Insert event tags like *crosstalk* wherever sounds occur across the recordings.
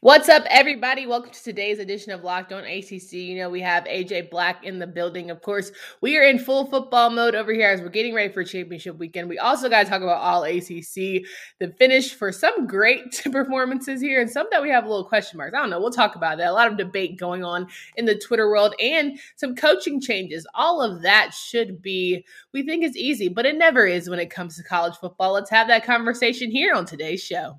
What's up, everybody? Welcome to today's edition of Locked On ACC. You know, we have AJ Black in the building. Of course, we are in full football mode over here as we're getting ready for championship weekend. We also got to talk about all ACC, the finish for some great *laughs* performances here and some that we have a little question marks. I don't know. We'll talk about that. A lot of debate going on in the Twitter world and some coaching changes. All of that should be, we think, is easy, but it never is when it comes to college football. Let's have that conversation here on today's show.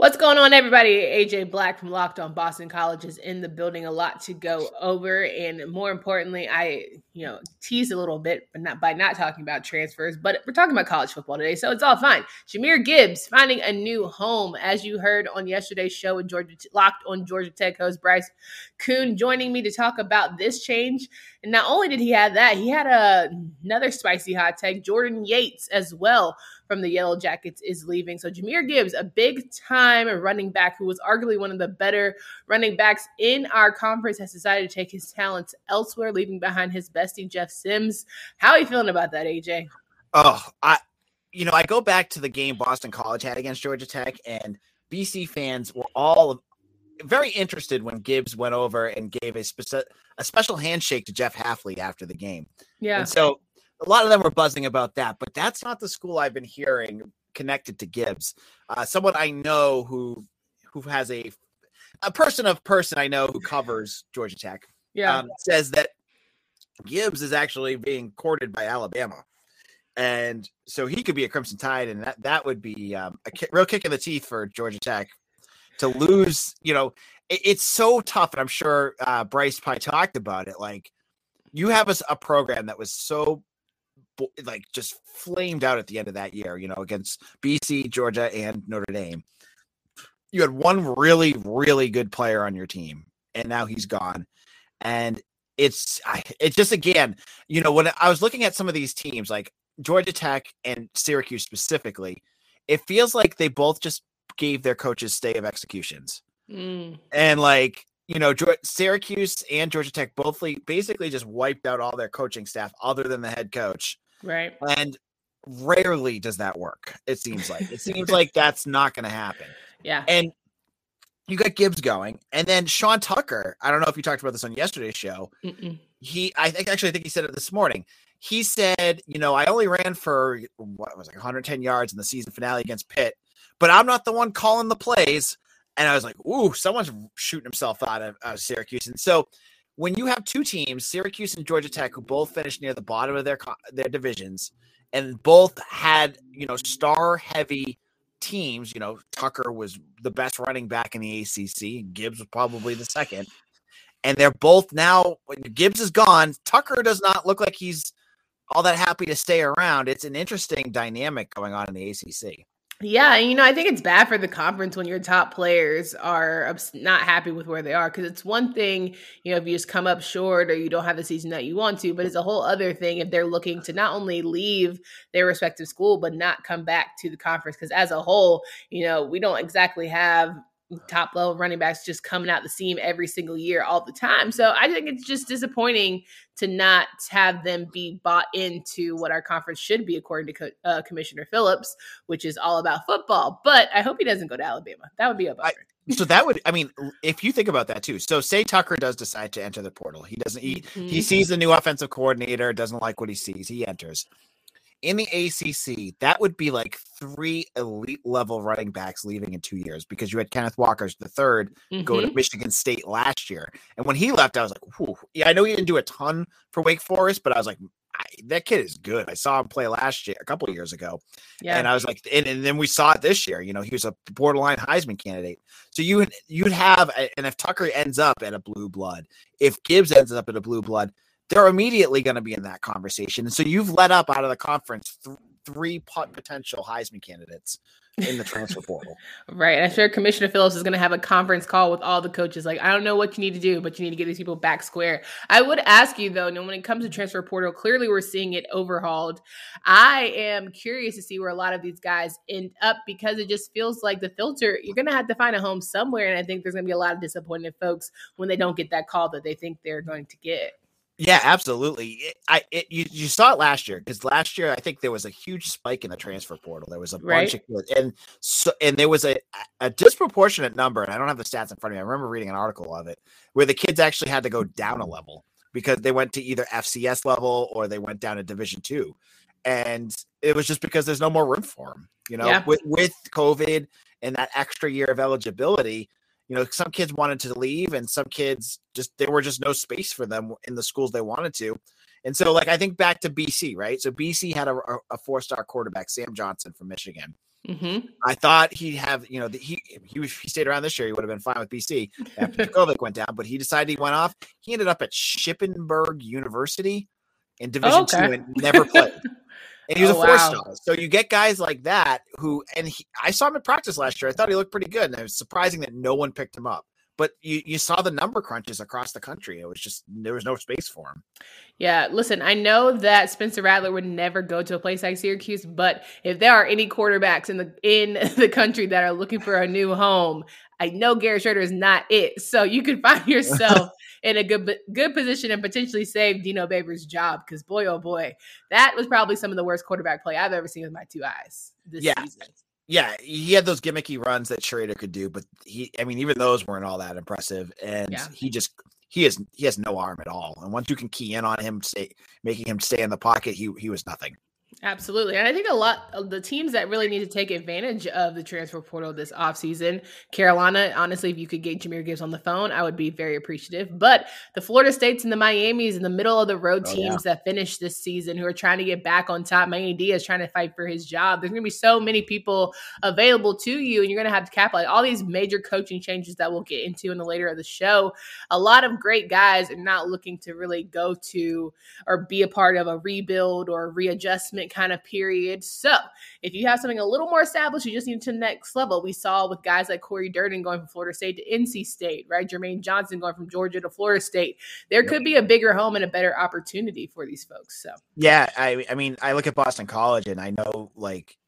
What's going on, everybody? AJ Black from Locked On Boston College is in the building. A lot to go over, and more importantly, I you know teased a little bit, but not by not talking about transfers. But we're talking about college football today, so it's all fine. Jahmyr Gibbs finding a new home, as you heard on yesterday's show with Georgia Locked on Georgia Tech host Bryce Coon joining me to talk about this change. And not only did he have that, he had a, another spicy hot take, Jordan Yates as well from the Yellow Jackets is leaving. So Jahmyr Gibbs, a big time running back who was arguably one of the better running backs in our conference, has decided to take his talents elsewhere, leaving behind his bestie Jeff Sims. How are you feeling about that, AJ? Oh, I you know, I go back to the game Boston College had against Georgia Tech, and BC fans were all very interested when Gibbs went over and gave a, speci- a special handshake to Jeff Hafley after the game. Yeah. And so a lot of them were buzzing about that, but that's not the school I've been hearing connected to Gibbs. Uh, someone I know who who has a a person of person I know who covers Georgia Tech. Yeah, um, says that Gibbs is actually being courted by Alabama, and so he could be a Crimson Tide, and that that would be um, a ki- real kick in the teeth for Georgia Tech to lose. You know, it, it's so tough, and I'm sure uh, Bryce probably talked about it. Like you have a, a program that was so like just flamed out at the end of that year, you know, against BC, Georgia, and Notre Dame. You had one really, really good player on your team, and now he's gone. And it's I, it's just again, you know, when I was looking at some of these teams, like Georgia Tech and Syracuse specifically, it feels like they both just gave their coaches stay of executions. Mm. And like, you know, Syracuse and Georgia Tech both basically just wiped out all their coaching staff other than the head coach Right. And rarely does that work. It seems like it seems *laughs* like that's not going to happen. Yeah. And you got Gibbs going, and then Sean Tucker. I don't know if you talked about this on yesterday's show. Mm-mm. He, I think actually, I think he said it this morning. He said, you know, I only ran for what was like 110 yards in the season finale against Pitt, but I'm not the one calling the plays. And I was like, ooh, someone's shooting himself out of, out of Syracuse. And so when you have two teams, Syracuse and Georgia Tech, who both finished near the bottom of their their divisions, and both had you know star heavy teams. You know, Tucker was the best running back in the ACC. Gibbs was probably the second, and they're both now. Gibbs is gone. Tucker does not look like he's all that happy to stay around. It's an interesting dynamic going on in the ACC. Yeah, you know, I think it's bad for the conference when your top players are not happy with where they are because it's one thing, you know, if you just come up short or you don't have the season that you want to, but it's a whole other thing if they're looking to not only leave their respective school but not come back to the conference because as a whole, you know, we don't exactly have top level running backs just coming out the seam every single year all the time. So I think it's just disappointing to not have them be bought into what our conference should be, according to uh, Commissioner Phillips, which is all about football. But I hope he doesn't go to Alabama. That would be a bummer. So that would, I mean, if you think about that too. So say Tucker does decide to enter the portal. He doesn't. He mm-hmm. he sees the new offensive coordinator. Doesn't like what he sees. He enters in the ACC, that would be like three elite level running backs leaving in two years because you had Kenneth Walker's the 3rd mm-hmm. go to mm-hmm. Michigan State last year. And when he left, I was like, Whew. yeah, I know he didn't do a ton for Wake Forest, but I was like, that kid is good. I saw him play last year, a couple of years ago. Yeah. And I was like, and, and, then we saw it this year. You know, he was a borderline Heisman candidate. So you would you'd have, and if Tucker ends up at a blue blood, if Gibbs ends up at a blue blood, they're immediately going to be in that conversation. And so you've let up out of the conference th- three potential Heisman candidates in the transfer portal. *laughs* Right. I'm sure Commissioner Phillips is going to have a conference call with all the coaches. Like, I don't know what you need to do, but you need to get these people back square. I would ask you, though, when it comes to transfer portal, clearly we're seeing it overhauled. I am curious to see where a lot of these guys end up because it just feels like the filter, you're going to have to find a home somewhere. And I think there's going to be a lot of disappointed folks when they don't get that call that they think they're going to get. Yeah, absolutely. It, I it, you you saw it last year because last year I think there was a huge spike in the transfer portal. There was a right. bunch of kids, and so and there was a a disproportionate number, and I don't have the stats in front of me. I remember reading an article of it where the kids actually had to go down a level because they went to either FCS level or they went down to Division two, and it was just because there's no more room for them. You know, Yeah. with with COVID and that extra year of eligibility, you know, some kids wanted to leave and some kids just there were just no space for them in the schools they wanted to. And so, like, I think back to BC, right? So BC had a, a four star quarterback, Sam Johnson from Michigan. Mm-hmm. I thought he'd have, you know, the, he he he stayed around this year, he would have been fine with BC after *laughs* Jurkovec went down, but he decided he went off. He ended up at Shippensburg University in Division okay. Two and never played. *laughs* And he was Oh, a four wow. star. So you get guys like that who, and he, I saw him in practice last year. I thought he looked pretty good, and it was surprising that no one picked him up. But you, you saw the number crunches across the country. It was just there was no space for him. Yeah, listen, I know that Spencer Rattler would never go to a place like Syracuse, but if there are any quarterbacks in the in *laughs* the country that are looking for a new home, I know Garrett Shrader is not it. So you could *laughs* find yourself *laughs* in a good good position and potentially save Dino Babers' job because boy oh boy, that was probably some of the worst quarterback play I've ever seen with my two eyes this Yeah. season. Yeah, he had those gimmicky runs that Shrader could do, but he, I mean, even those weren't all that impressive. And Yeah. he just he is he has no arm at all. And once you can key in on him, stay, making him stay in the pocket, he he was nothing. Absolutely. And I think a lot of the teams that really need to take advantage of the transfer portal this offseason, Carolina, honestly, if you could get Jahmyr Gibbs on the phone, I would be very appreciative. But the Florida States and the Miamis and the middle of the road Oh, teams that finished this season who are trying to get back on top, Manny Diaz trying to fight for his job. There's going to be so many people available to you, and you're going to have to capitalize. All these major coaching changes that we'll get into in the later of the show. A lot of great guys are not looking to really go to or be a part of a rebuild or a readjustment kind of period. So if you have something a little more established, you just need to next level. We saw with guys like Corey Durden going from Florida State to NC State, right? Jermaine Johnson going from Georgia to Florida State. There could be a bigger home and a better opportunity for these folks. So Yeah, I I mean, I look at Boston College and I know like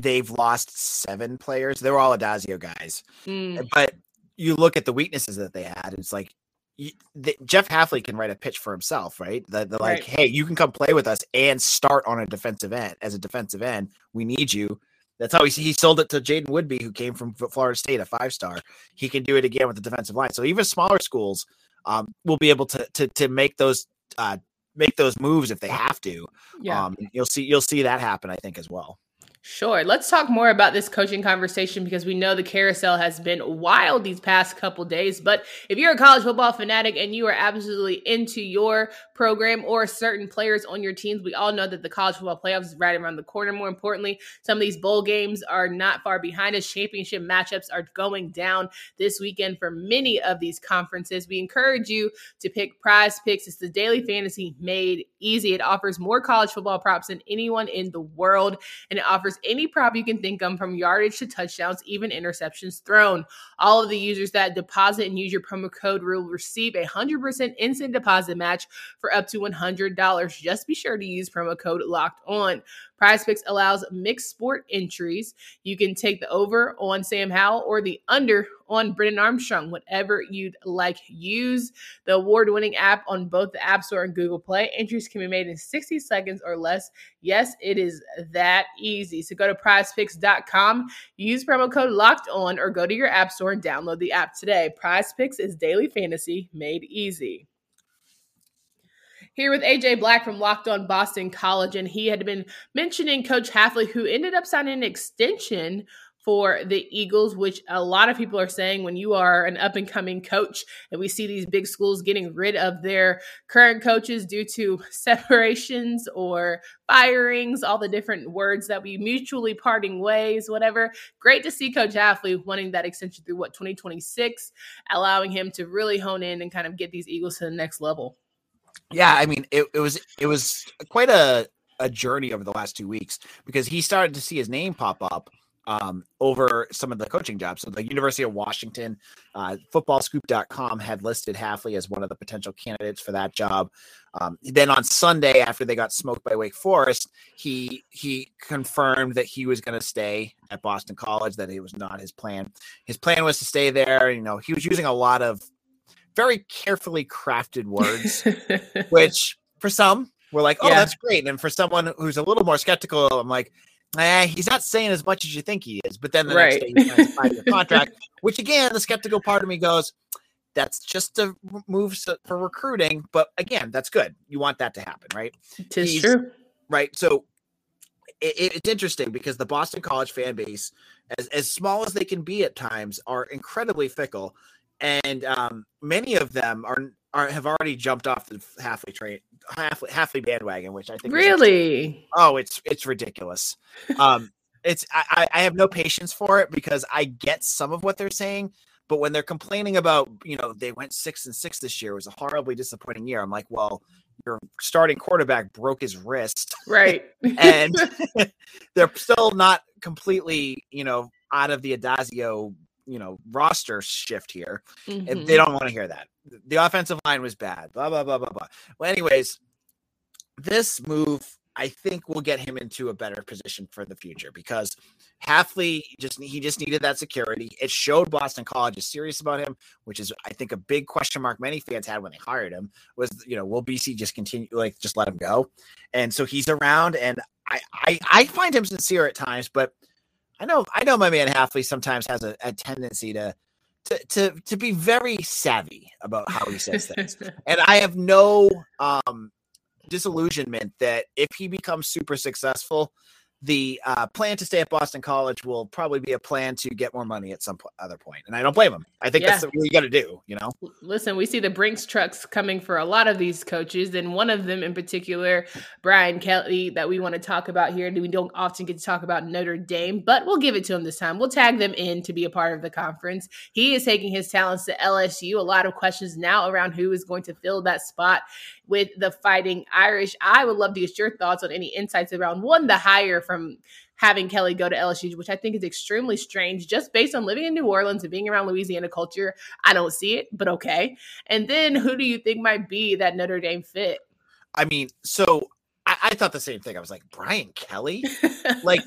they've lost seven players. They were all Addazio guys, mm, but you look at the weaknesses that they had. It's like you, the, Jeff Hafley can write a pitch for himself, right? The, the like, Right. hey, you can come play with us and start on a defensive end as a defensive end. We need you. That's how he, he sold it to Jaden Woodby, who came from Florida State, a five star. He can do it again with the defensive line. So even smaller schools um, will be able to to to make those uh, make those moves if they have to. yeah. Um, you'll see you'll see that happen, I think, as well. Sure. Let's talk more about this coaching conversation because we know the carousel has been wild these past couple days. But if you're a college football fanatic and you are absolutely into your program or certain players on your teams, we all know that the college football playoffs is right around the corner. More importantly, some of these bowl games are not far behind us. Championship matchups are going down this weekend for many of these conferences. We encourage you to pick prize picks. It's the daily fantasy made easy. It offers more college football props than anyone in the world and it offers any prop you can think of from yardage to touchdowns, even interceptions thrown. All of the users that deposit and use your promo code will receive a 100% instant deposit match for up to $100. Just be sure to use promo code locked on. Prize Picks allows mixed sport entries. You can take the over on Sam Howell or the under on Brennan Armstrong, whatever you'd like. Use the award winning app on both the App Store and Google Play. Entries can be made in 60 seconds or less. Yes, it is that easy. So go to prizepicks.com, use promo code locked on, or go to your App Store and download the app today. Prize Picks is daily fantasy made easy. Here with AJ Black from Locked On Boston College, and he had been mentioning Coach Hafley, who ended up signing an extension for the Eagles, which a lot of people are saying when you are an up and coming coach, and we see these big schools getting rid of their current coaches due to *laughs* separations or firings, all the different words that we mutually parting ways, whatever. Great to see Coach Hafley wanting that extension through what 2026, allowing him to really hone in and kind of get these Eagles to the next level. Yeah, I mean, it, it was it was quite a a journey over the last two weeks because he started to see his name pop up um, over some of the coaching jobs. So the University of Washington, uh, footballscoop.com had listed Hafley as one of the potential candidates for that job. Um, then on Sunday, after they got smoked by Wake Forest, he he confirmed that he was going to stay at Boston College. That it was not his plan. His plan was to stay there. You know, he was using a lot of very carefully crafted words, *laughs* which for some were like, "Oh, yeah. that's great," and for someone who's a little more skeptical, I'm like, eh, he's not saying as much as you think he is. But then the right. next day he signs a *laughs* contract, which again, the skeptical part of me goes, that's just a move for recruiting. But again, that's good. You want that to happen, right? It is true. Right. So it, it's interesting because the Boston College fan base, as, as small as they can be at times, are incredibly fickle. And um, many of them are, are have already jumped off the Hafley train halfway halfway bandwagon, which I think really oh, it's it's ridiculous. Um, it's I, I have no patience for it because I get some of what they're saying, but when they're complaining about you know they went six and six this year, it was a horribly disappointing year. I'm like, well, your starting quarterback broke his wrist, right? *laughs* and *laughs* they're still not completely you know out of the Addazio you know roster shift here mm-hmm. and they don't want to hear that the offensive line was bad blah blah blah blah blah well anyways this move i think will get him into a better position for the future because Hafley just he just needed that security. It showed Boston College is serious about him, which is I think a big question mark many fans had when they hired him was you know will BC just continue like just let him go, and so he's around and I I, I find him sincere at times, but I know I know my man Hafley sometimes has a, a tendency to, to to to be very savvy about how he says things. *laughs* and I have no um disillusionment that if he becomes super successful, the uh, plan to stay at Boston College will probably be a plan to get more money at some po- other point, and I don't blame him. I think yeah. that's what you got to do. You know, listen, we see the Brinks trucks coming for a lot of these coaches, and one of them in particular, Brian Kelly, that we want to talk about here. We don't often get to talk about Notre Dame, but we'll give it to him this time. We'll tag them in to be a part of the conference. He is taking his talents to LSU. A lot of questions now around who is going to fill that spot with the Fighting Irish. I would love to get your thoughts on any insights around one, the hire from having Kelly go to LSU, which I think is extremely strange just based on living in New Orleans and being around Louisiana culture. I don't see it, but okay. And then who do you think might be that Notre Dame fit? I mean, so I, I thought the same thing. I was like, Brian Kelly? *laughs* like,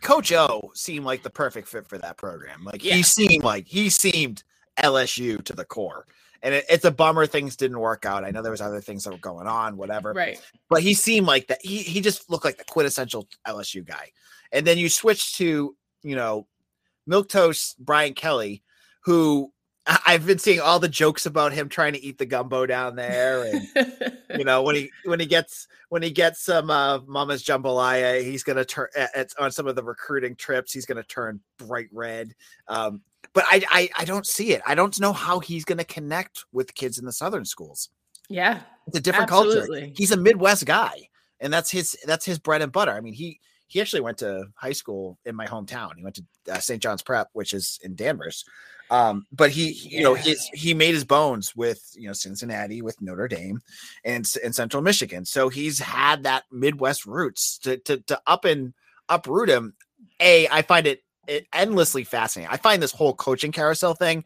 Coach O seemed like the perfect fit for that program. Like, yeah. he seemed like he seemed LSU to the core and it, it's a bummer things didn't work out. I know there was other things that were going on, whatever. Right. But he seemed like that. He he just looked like the quintessential LSU guy. And then you switch to you know, milk toast Brian Kelly, who I've been seeing all the jokes about him trying to eat the gumbo down there, and *laughs* you know when he when he gets when he gets some uh, Mama's jambalaya, he's gonna turn at, on some of the recruiting trips. He's gonna turn bright red. Um, but I, I I don't see it. I don't know how he's going to connect with kids in the southern schools. Yeah, it's a different absolutely. culture. He's a Midwest guy, and that's his that's his bread and butter. I mean, he he actually went to high school in my hometown. He went to uh, St. John's Prep, which is in Danvers. Um, but he, you know, his, he made his bones with you know Cincinnati, with Notre Dame, and in Central Michigan. So he's had that Midwest roots to to to up and uproot him. A, I find it, endlessly fascinating. I find this whole coaching carousel thing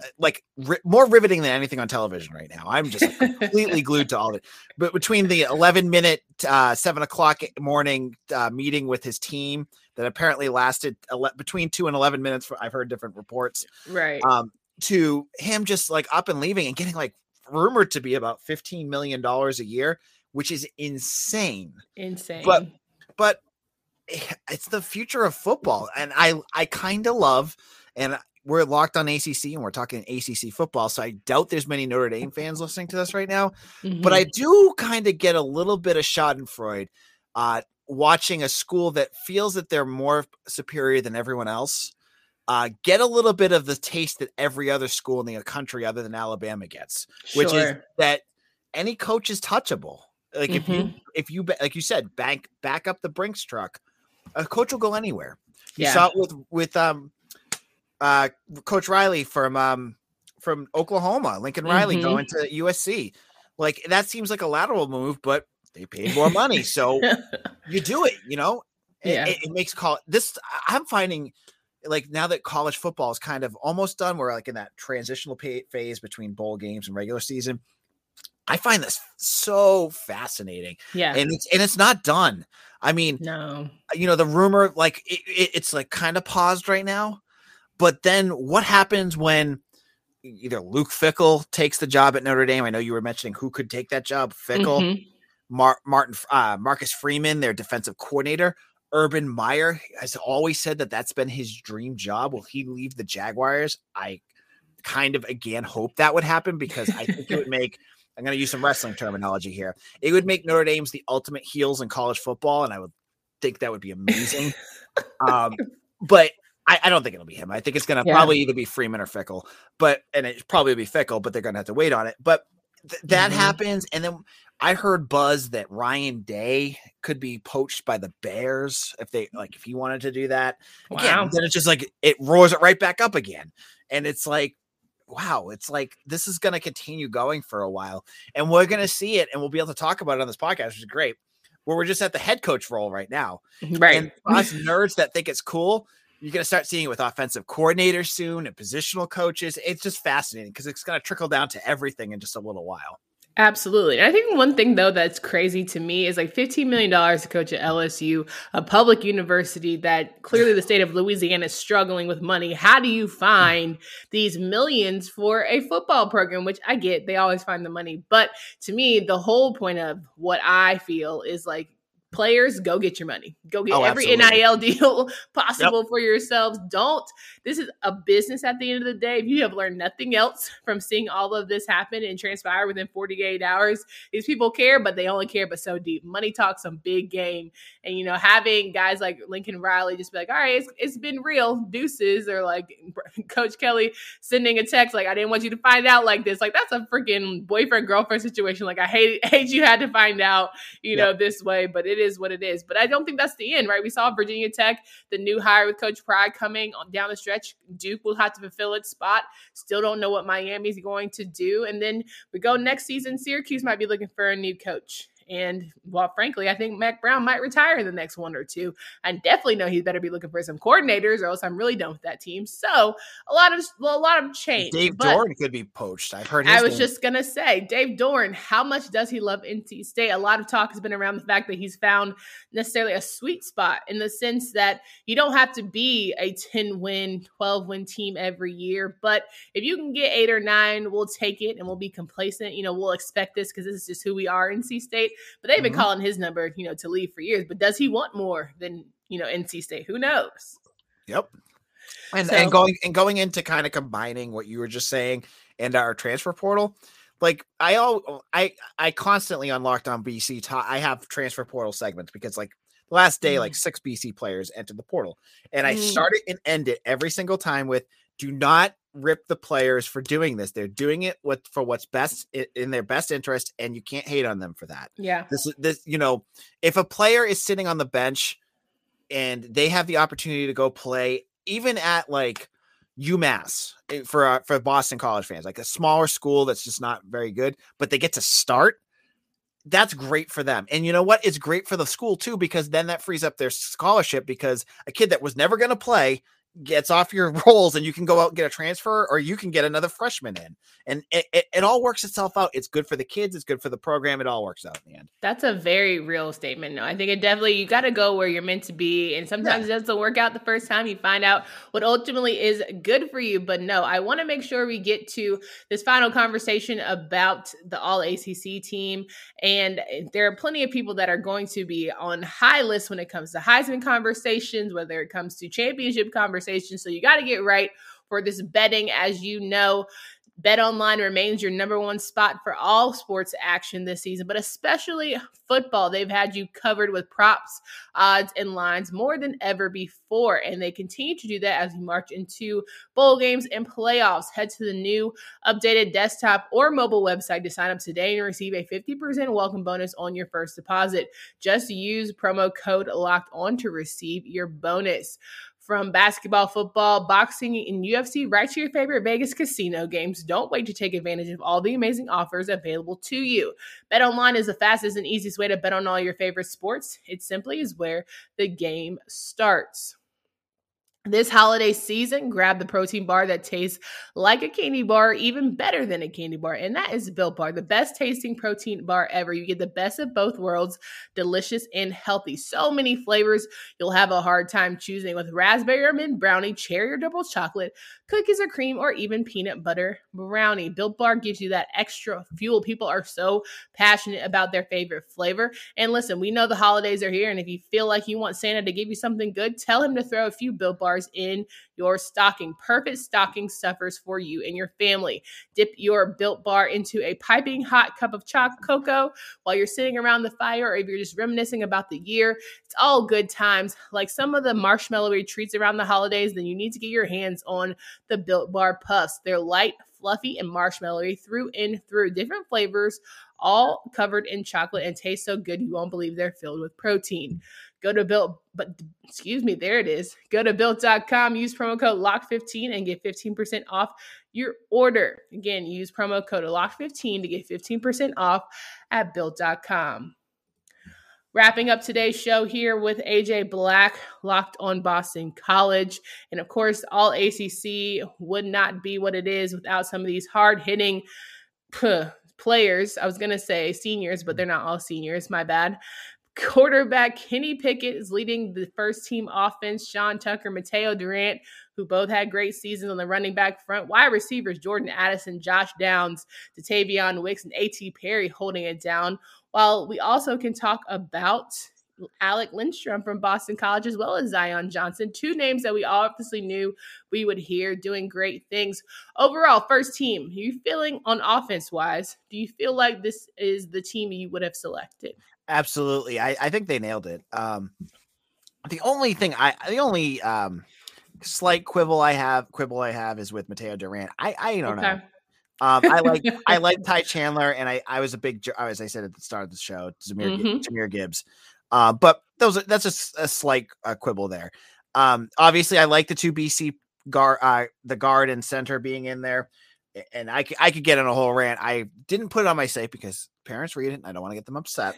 uh, like ri- more riveting than anything on television right now. I'm just like, completely glued to all of it. But between the 11 minute, uh, seven o'clock morning uh, meeting with his team that apparently lasted ele- between two and 11 minutes, for, I've heard different reports. Right. Um, to him just like up and leaving and getting like rumored to be about 15 million dollars a year, which is insane. Insane. But but it's the future of football, and I I kind of love, and we're locked on ACC and we're talking ACC football, so I doubt there's many Notre Dame fans listening to this right now, mm-hmm. but I mm-hmm. do kind of get a little bit of Schadenfreude uh, watching a school that feels that they're more superior than everyone else. Uh, get a little bit of the taste that every other school in the country other than Alabama gets, which is that any coach is touchable. Like mm-hmm. if you if you like you said, bank back up the Brinks truck a coach will go anywhere. You yeah. saw it with with um uh Coach Riley from um from Oklahoma, Lincoln Riley mm-hmm. going to USC. Like that seems like a lateral move, but they paid more money, so *laughs* you do it. You know, Yeah. it, it makes call this. I'm finding like now that college football is kind of almost done, we're like in that transitional pa- phase between bowl games and regular season. I find this so fascinating, yeah. and it's and it's not done. I mean, no. you know, the rumor like it, it, it's like kind of paused right now, but then what happens when either Luke Fickell takes the job at Notre Dame? I know you were mentioning who could take that job. Fickell, Mhm. Mar- Martin, uh, Marcus Freeman, their defensive coordinator. Urban Meyer has always said that that's been his dream job. Will he leave the Jaguars? I kind of again hope that would happen because I think it would *laughs* make. I'm going to use some wrestling terminology here. It would make Notre Dame's the ultimate heels in college football, and I would think that would be amazing. *laughs* um, but I, I don't think it'll be him. I think it's going to Yeah. probably either be Freeman or Fickell, but and it probably be Fickell, but they're going to have to wait on it. But th- that Mhm. happens, and then I heard buzz that Ryan Day could be poached by the Bears if they like if he wanted to do that. Again, Wow. then it's just like it roars it right back up again, and it's like. Wow, it's like this is going to continue going for a while, and we're going to see it, and we'll be able to talk about it on this podcast, which is great. Where we're just at the head coach role right now, mm-hmm, Right. and us *laughs* nerds that think it's cool, you're going to start seeing it with offensive coordinators soon and positional coaches. It's just fascinating because it's going to trickle down to everything in just a little while. Absolutely. And I think one thing though that's crazy to me is like $15 million to coach at LSU, a public university that clearly the state of Louisiana is struggling with money. How do you find these millions for a football program? Which I get, they always find the money. But to me, the whole point of what I feel is like players go get your money. Go get Oh, every absolutely. nil deal *laughs* possible for yourselves. Don't this is a business at the end of the day. If you have learned nothing else from seeing all of this happen and transpire within 48 hours these people care but they only care but so deep. Money talks some big game. And you know having guys like lincoln riley just be like all right it's, it's been real. Deuces or like *laughs* coach kelly sending a text like i didn't want you to find out like this. Like that's a freaking boyfriend girlfriend situation. Like i hate *laughs* hate you had to find out you know this way but it is what it is. But i don't think that's the end right? We saw virginia tech the new hire with coach pride coming on down the stretch. Duke will have to fulfill its spot. Still don't know what miami's going to do. And then we go next season. Syracuse might be looking for a new coach and well, frankly, I think Mack Brown might retire in the next one or two. I definitely know he better be looking for some coordinators, or else I'm really done with that team. So a lot of well, a lot of change. Dave but- Jordan could be poached. I've heard. His I was name. just gonna say, Dave Doeren, how much does he love NC State? A lot of talk has been around the fact that he's found necessarily a sweet spot in the sense that you don't have to be a 10 win, 12 win team every year. But if you can get eight or nine, we'll take it and we'll be complacent. You know, we'll expect this because this is just who we are, in C State. But they've been Mhm. calling his number, you know, to leave for years. But does he want more than, you know, NC State? Who knows? Yep. And So- and going and going into kind of combining what you were just saying and our transfer portal, like I all I I constantly on Locked On BC ta- I have transfer portal segments because like the last day like six BC players entered the portal and I Mm. start it and end it every single time with do not rip the players for doing this. They're doing it with for what's best in their best interest and you can't hate on them for that Yeah. this is this you know if a player is sitting on the bench and they have the opportunity to go play even at like UMass eh, for uh, for Boston college fans like a smaller school that's just not very good but they get to start that's great for them and you know what it's great for the school too because then that frees up their scholarship because a kid that was never going to play gets off your *laughs* rolls and you can go out and get a transfer or you can get another freshman in and it, it, it all works itself out it's good for the kids it's good for the program it all works out in the end That's a very real statement. No, I think it definitely you got to go where you're meant to be, and sometimes it doesn't work out the first time. You find out what ultimately is good for you. But no, I want to make sure we get to this final conversation about the All ACC team, and there are plenty of people that are going to be on high lists when it comes to Heisman conversations, whether it comes to championship conversations. So you got to get right for this betting, as you know. Bet Online remains your number one spot for all sports action this season, but especially football. They've had you covered with props, odds, and lines more than ever before, and they continue to do that as we march into bowl games and playoffs. Head to the new updated desktop or mobile website to sign up today and receive a 50% welcome bonus on your first deposit. Just use promo code locked on to receive your bonus. From basketball, football, boxing, and UFC, right to your favorite Vegas casino games. Don't wait to take advantage of all the amazing offers available to you. Bet online is the fastest and easiest way to bet on all your favorite sports. It simply is where the game starts. This holiday season, grab the protein bar that tastes like a candy bar, even better than a candy bar, and that is Built Bar, the best tasting protein bar ever. You get the best of both worlds, delicious and healthy. So many flavors, you'll have a hard time choosing with raspberry or mint brownie, cherry or double chocolate, cookies or cream, or even peanut butter brownie. Built Bar gives you that extra fuel. People are so passionate about their favorite flavor. And listen, we know the holidays are here, and if you feel like you want Santa to give you something good, tell him to throw a few Built Bars in your stocking. Perfect stocking stuffers for you and your family. Dip your built bar into a piping hot cup of chocolate cocoa while you're sitting around the fire, or if you're just reminiscing about the year. It's all good times. Like some of the marshmallowy treats around the holidays, then you need to get your hands on the built bar puffs. They're light, fluffy, and marshmallowy through and through. Different flavors, all covered in chocolate and taste so good you won't believe they're filled with protein. Go to Built, but excuse me, there it is. Go to built.com, use promo code LOCK15 and get 15% off your order. Again, use promo code LOCK15 to get 15% off at built.com. Wrapping up today's show here with AJ Black, locked on Boston College. And of course, all ACC would not be what it is without some of these hard hitting players. I was going to say seniors, but they're not all seniors. My bad. Quarterback Kenny Pickett is leading the first team offense. Sean Tucker, Mateo Durant, who both had great seasons on the running back front. Wide receivers Jordan Addison, Josh Downs, Dontayvion Wicks, and A.T. Perry holding it down. While we also can talk about Alec Lindstrom from Boston College, as well as Zion Johnson, two names that we obviously knew we would hear doing great things. Overall, first team, you feeling on offense wise, do you feel like this is the team you would have selected? Absolutely. I, I think they nailed it. Um, the only thing I, the only um, slight quibble I have, quibble I have is with Mateo Durant. I, I don't okay. know. Um, I like I *laughs* like Ty Chandler, and I I was a big as I said at the start of the show, Jahmyr, mm-hmm. Jahmyr Gibbs. Uh, but those that's just a, slight uh, quibble there. Um, obviously, I like the two BC guard, uh, the guard and center being in there, and I I could get in a whole rant. I didn't put it on my site because parents read it. And I don't want to get them upset.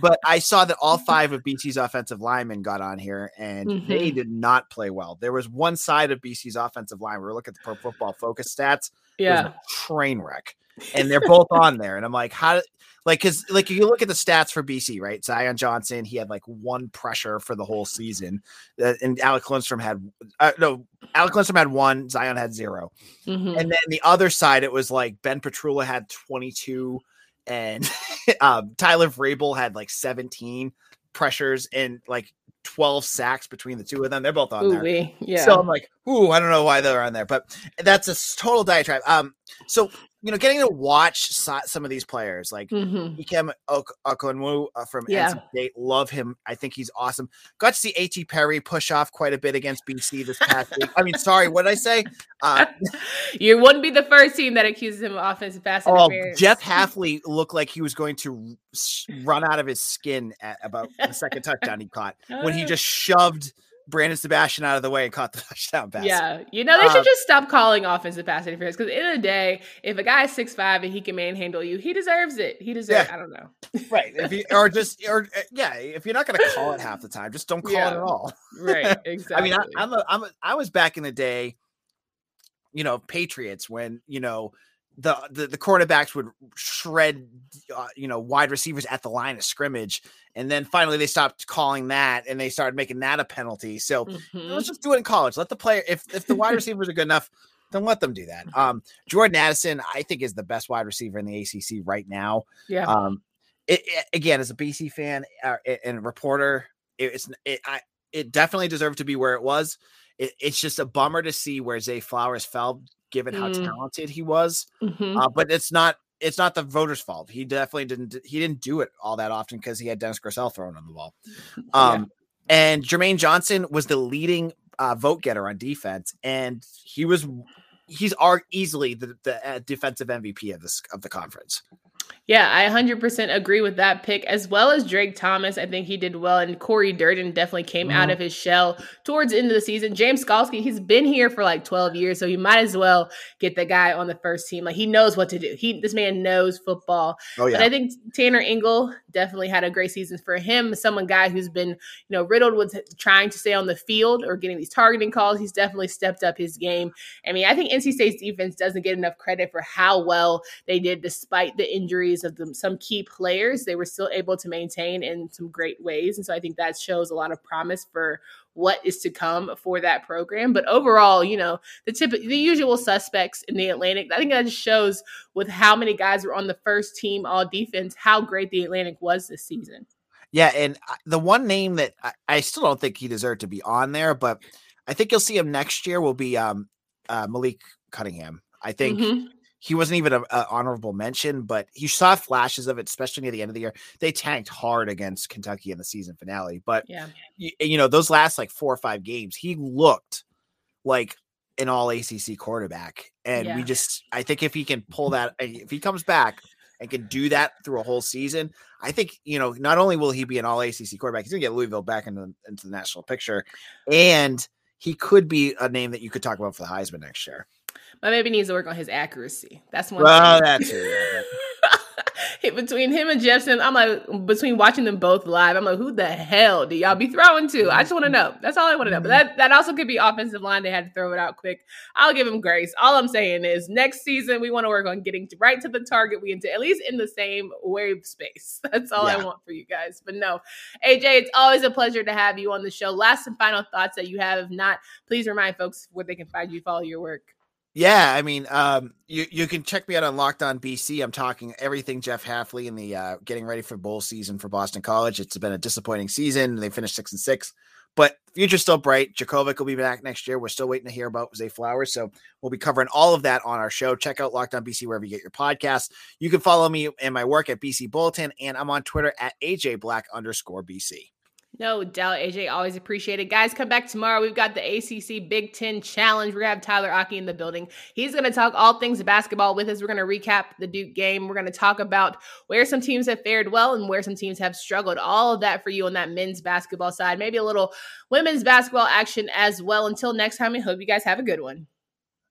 but I saw that all *laughs* five of BC's offensive linemen got on here and mm-hmm. they did not play well. There was one side of BC's offensive line. We are looking at the Pro Football Focus stats. Yeah. train wreck. And they're both on there. And I'm like, how like because like if you look at the stats for BC, right? Zion Johnson, he had like one pressure for the whole season, uh, and Alec Lindstrom had uh, no, Alec Lindstrom had one, Zion had 0 mm-hmm. and then the other side, it was like Ben Petrula had 22, and *laughs* um, Tyler Vrabel had like 17 pressures and like 12 sacks between the two of them. They're both on Ooh, there. Yeah. So I'm like, ooh, I don't know why they're on there, but that's a total diatribe. Um, so you know, getting to watch some of these players like mm-hmm. Ikem Ekwonu uh, from yeah. NC State, love him. I think he's awesome. Got to see A.T. Perry push off quite a bit against BC this past week. I mean, sorry, what did I say? Uh, *laughs* you wouldn't be the first team that accuses him of offensive pass oh, Jeff *laughs* Hafley looked like he was going to run out of his skin at about the second touchdown he caught when he just shoved – Brandon Sebastian out of the way and caught the *laughs* touchdown pass. Yeah, you know they should um, just stop calling offensive pass interference because in the day, if a guy's six five and he can manhandle you, he deserves it. He deserves. Yeah. I don't know. *laughs* right. If you or just or uh, yeah, if you're not going to call it half the time, just don't call yeah. it at all. right. Exactly. *laughs* I mean, I, I'm a, I'm a, I was back in the day, you know, Patriots when you know the, the the quarterbacks would shred uh, you know wide receivers at the line of scrimmage and then finally they stopped calling that and they started making that a penalty. So mm-hmm. let's just do it in college. Let the player if if the wide receivers are good enough then let them do that. Um jordan addison i think is the best wide receiver in the acc right now. Yeah. Um it, it, again as a bc fan uh, and reporter it, it's it i it definitely deserved to be where it was. It, it's just a bummer to see where zay flowers fell given how mm. talented he was. Mm-hmm. Uh, but it's not it's not the voters' fault. He definitely didn't he didn't do it all that often because he had Dennis Grosel thrown on the ball. *laughs* Um, yeah. and Jermaine Johnson was the leading uh, vote getter on defense, and he was he's are easily the, the uh, defensive MVP of this of the conference. Yeah, I 100% agree with that pick, as well as Drake Thomas. I think he did well, and Corey Durden definitely came mm-hmm. out of his shell towards the end of the season. James Skalski, he's been here for like 12 years, so you might as well get the guy on the first team. Like he knows what to do. He this man knows football. Oh yeah. But I think Tanner Ingle definitely had a great season for him. Someone guy who's been you know riddled with trying to stay on the field or getting these targeting calls. He's definitely stepped up his game. I mean, I think NC State's defense doesn't get enough credit for how well they did despite the injuries of them, some key players, they were still able to maintain in some great ways. And so I think that shows a lot of promise for what is to come for that program. But overall, you know, the tip, the usual suspects in the Atlantic. I think that just shows with how many guys were on the first team all defense how great the Atlantic was this season. Yeah, and uh, the one name that I, I still don't think he deserved to be on there, but I think you'll see him next year will be um, uh, Malik Cunningham. I think mm-hmm he wasn't even an honorable mention, but you saw flashes of it, especially near the end of the year. They tanked hard against Kentucky in the season finale, but yeah, you, eh, you know those last like four or five games, he looked like an all ACC quarterback, and yeah. we just I think if he can pull that, eh, if he comes back and can do that through a whole season, I think you know not only will he be an all ACC quarterback, he's gonna get Louisville back into into the national picture, and he could be a name that you could talk about for the Heisman next year. But maybe needs to work on his accuracy. That's one. Well, thing. that's *laughs* it. between him and Jefferson, I'm like between watching them both live, I'm like, who the hell do y'all be throwing to? I just want to know. That's all I want to know. But that that also could be offensive line. They had to throw it out quick. I'll give him grace. All I'm saying is next season we want to work on getting to, right to the target. We into at least in the same wave space. *laughs* That's all yeah. I want for you guys. But no, AJ, it's always a pleasure to have you on the show. Last and final thoughts that you have. If not, please remind folks where they can find you, follow your work. Yeah, I mean, um, you you can check me out on Locked On BC. I'm talking everything Jeff Hafley and the uh, getting ready for bowl season for Boston College. It's been a disappointing season. They finished six and six, but future's still bright. Jurkovec will be back next year. We're still waiting to hear about Zay Flowers, so we'll be covering all of that on our show. Check out Locked On BC wherever you get your podcasts. You can follow me and my work at BC Bulletin, and I'm on Twitter at AJ Black underscore BC. No doubt, AJ. Always appreciate it. Guys, come back tomorrow. We've got the ACC Big Ten Challenge. We're going to have Tyler Aki in the building. He's going to talk all things basketball with us. We're going to recap the Duke game. We're going to talk about where some teams have fared well and where some teams have struggled. All of that for you on that men's basketball side. Maybe a little women's basketball action as well. Until next time, I hope you guys have a good one.